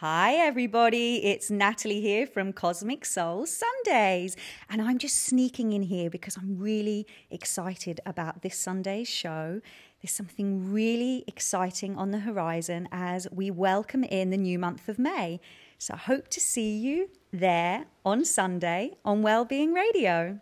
Hi, everybody. It's Natalie here from Cosmic Soul Sundays. And I'm just sneaking in here because I'm really excited about this Sunday's show. There's something really exciting on the horizon as we welcome in the new month of May. So I hope to see you there on Sunday on Wellbeing Radio.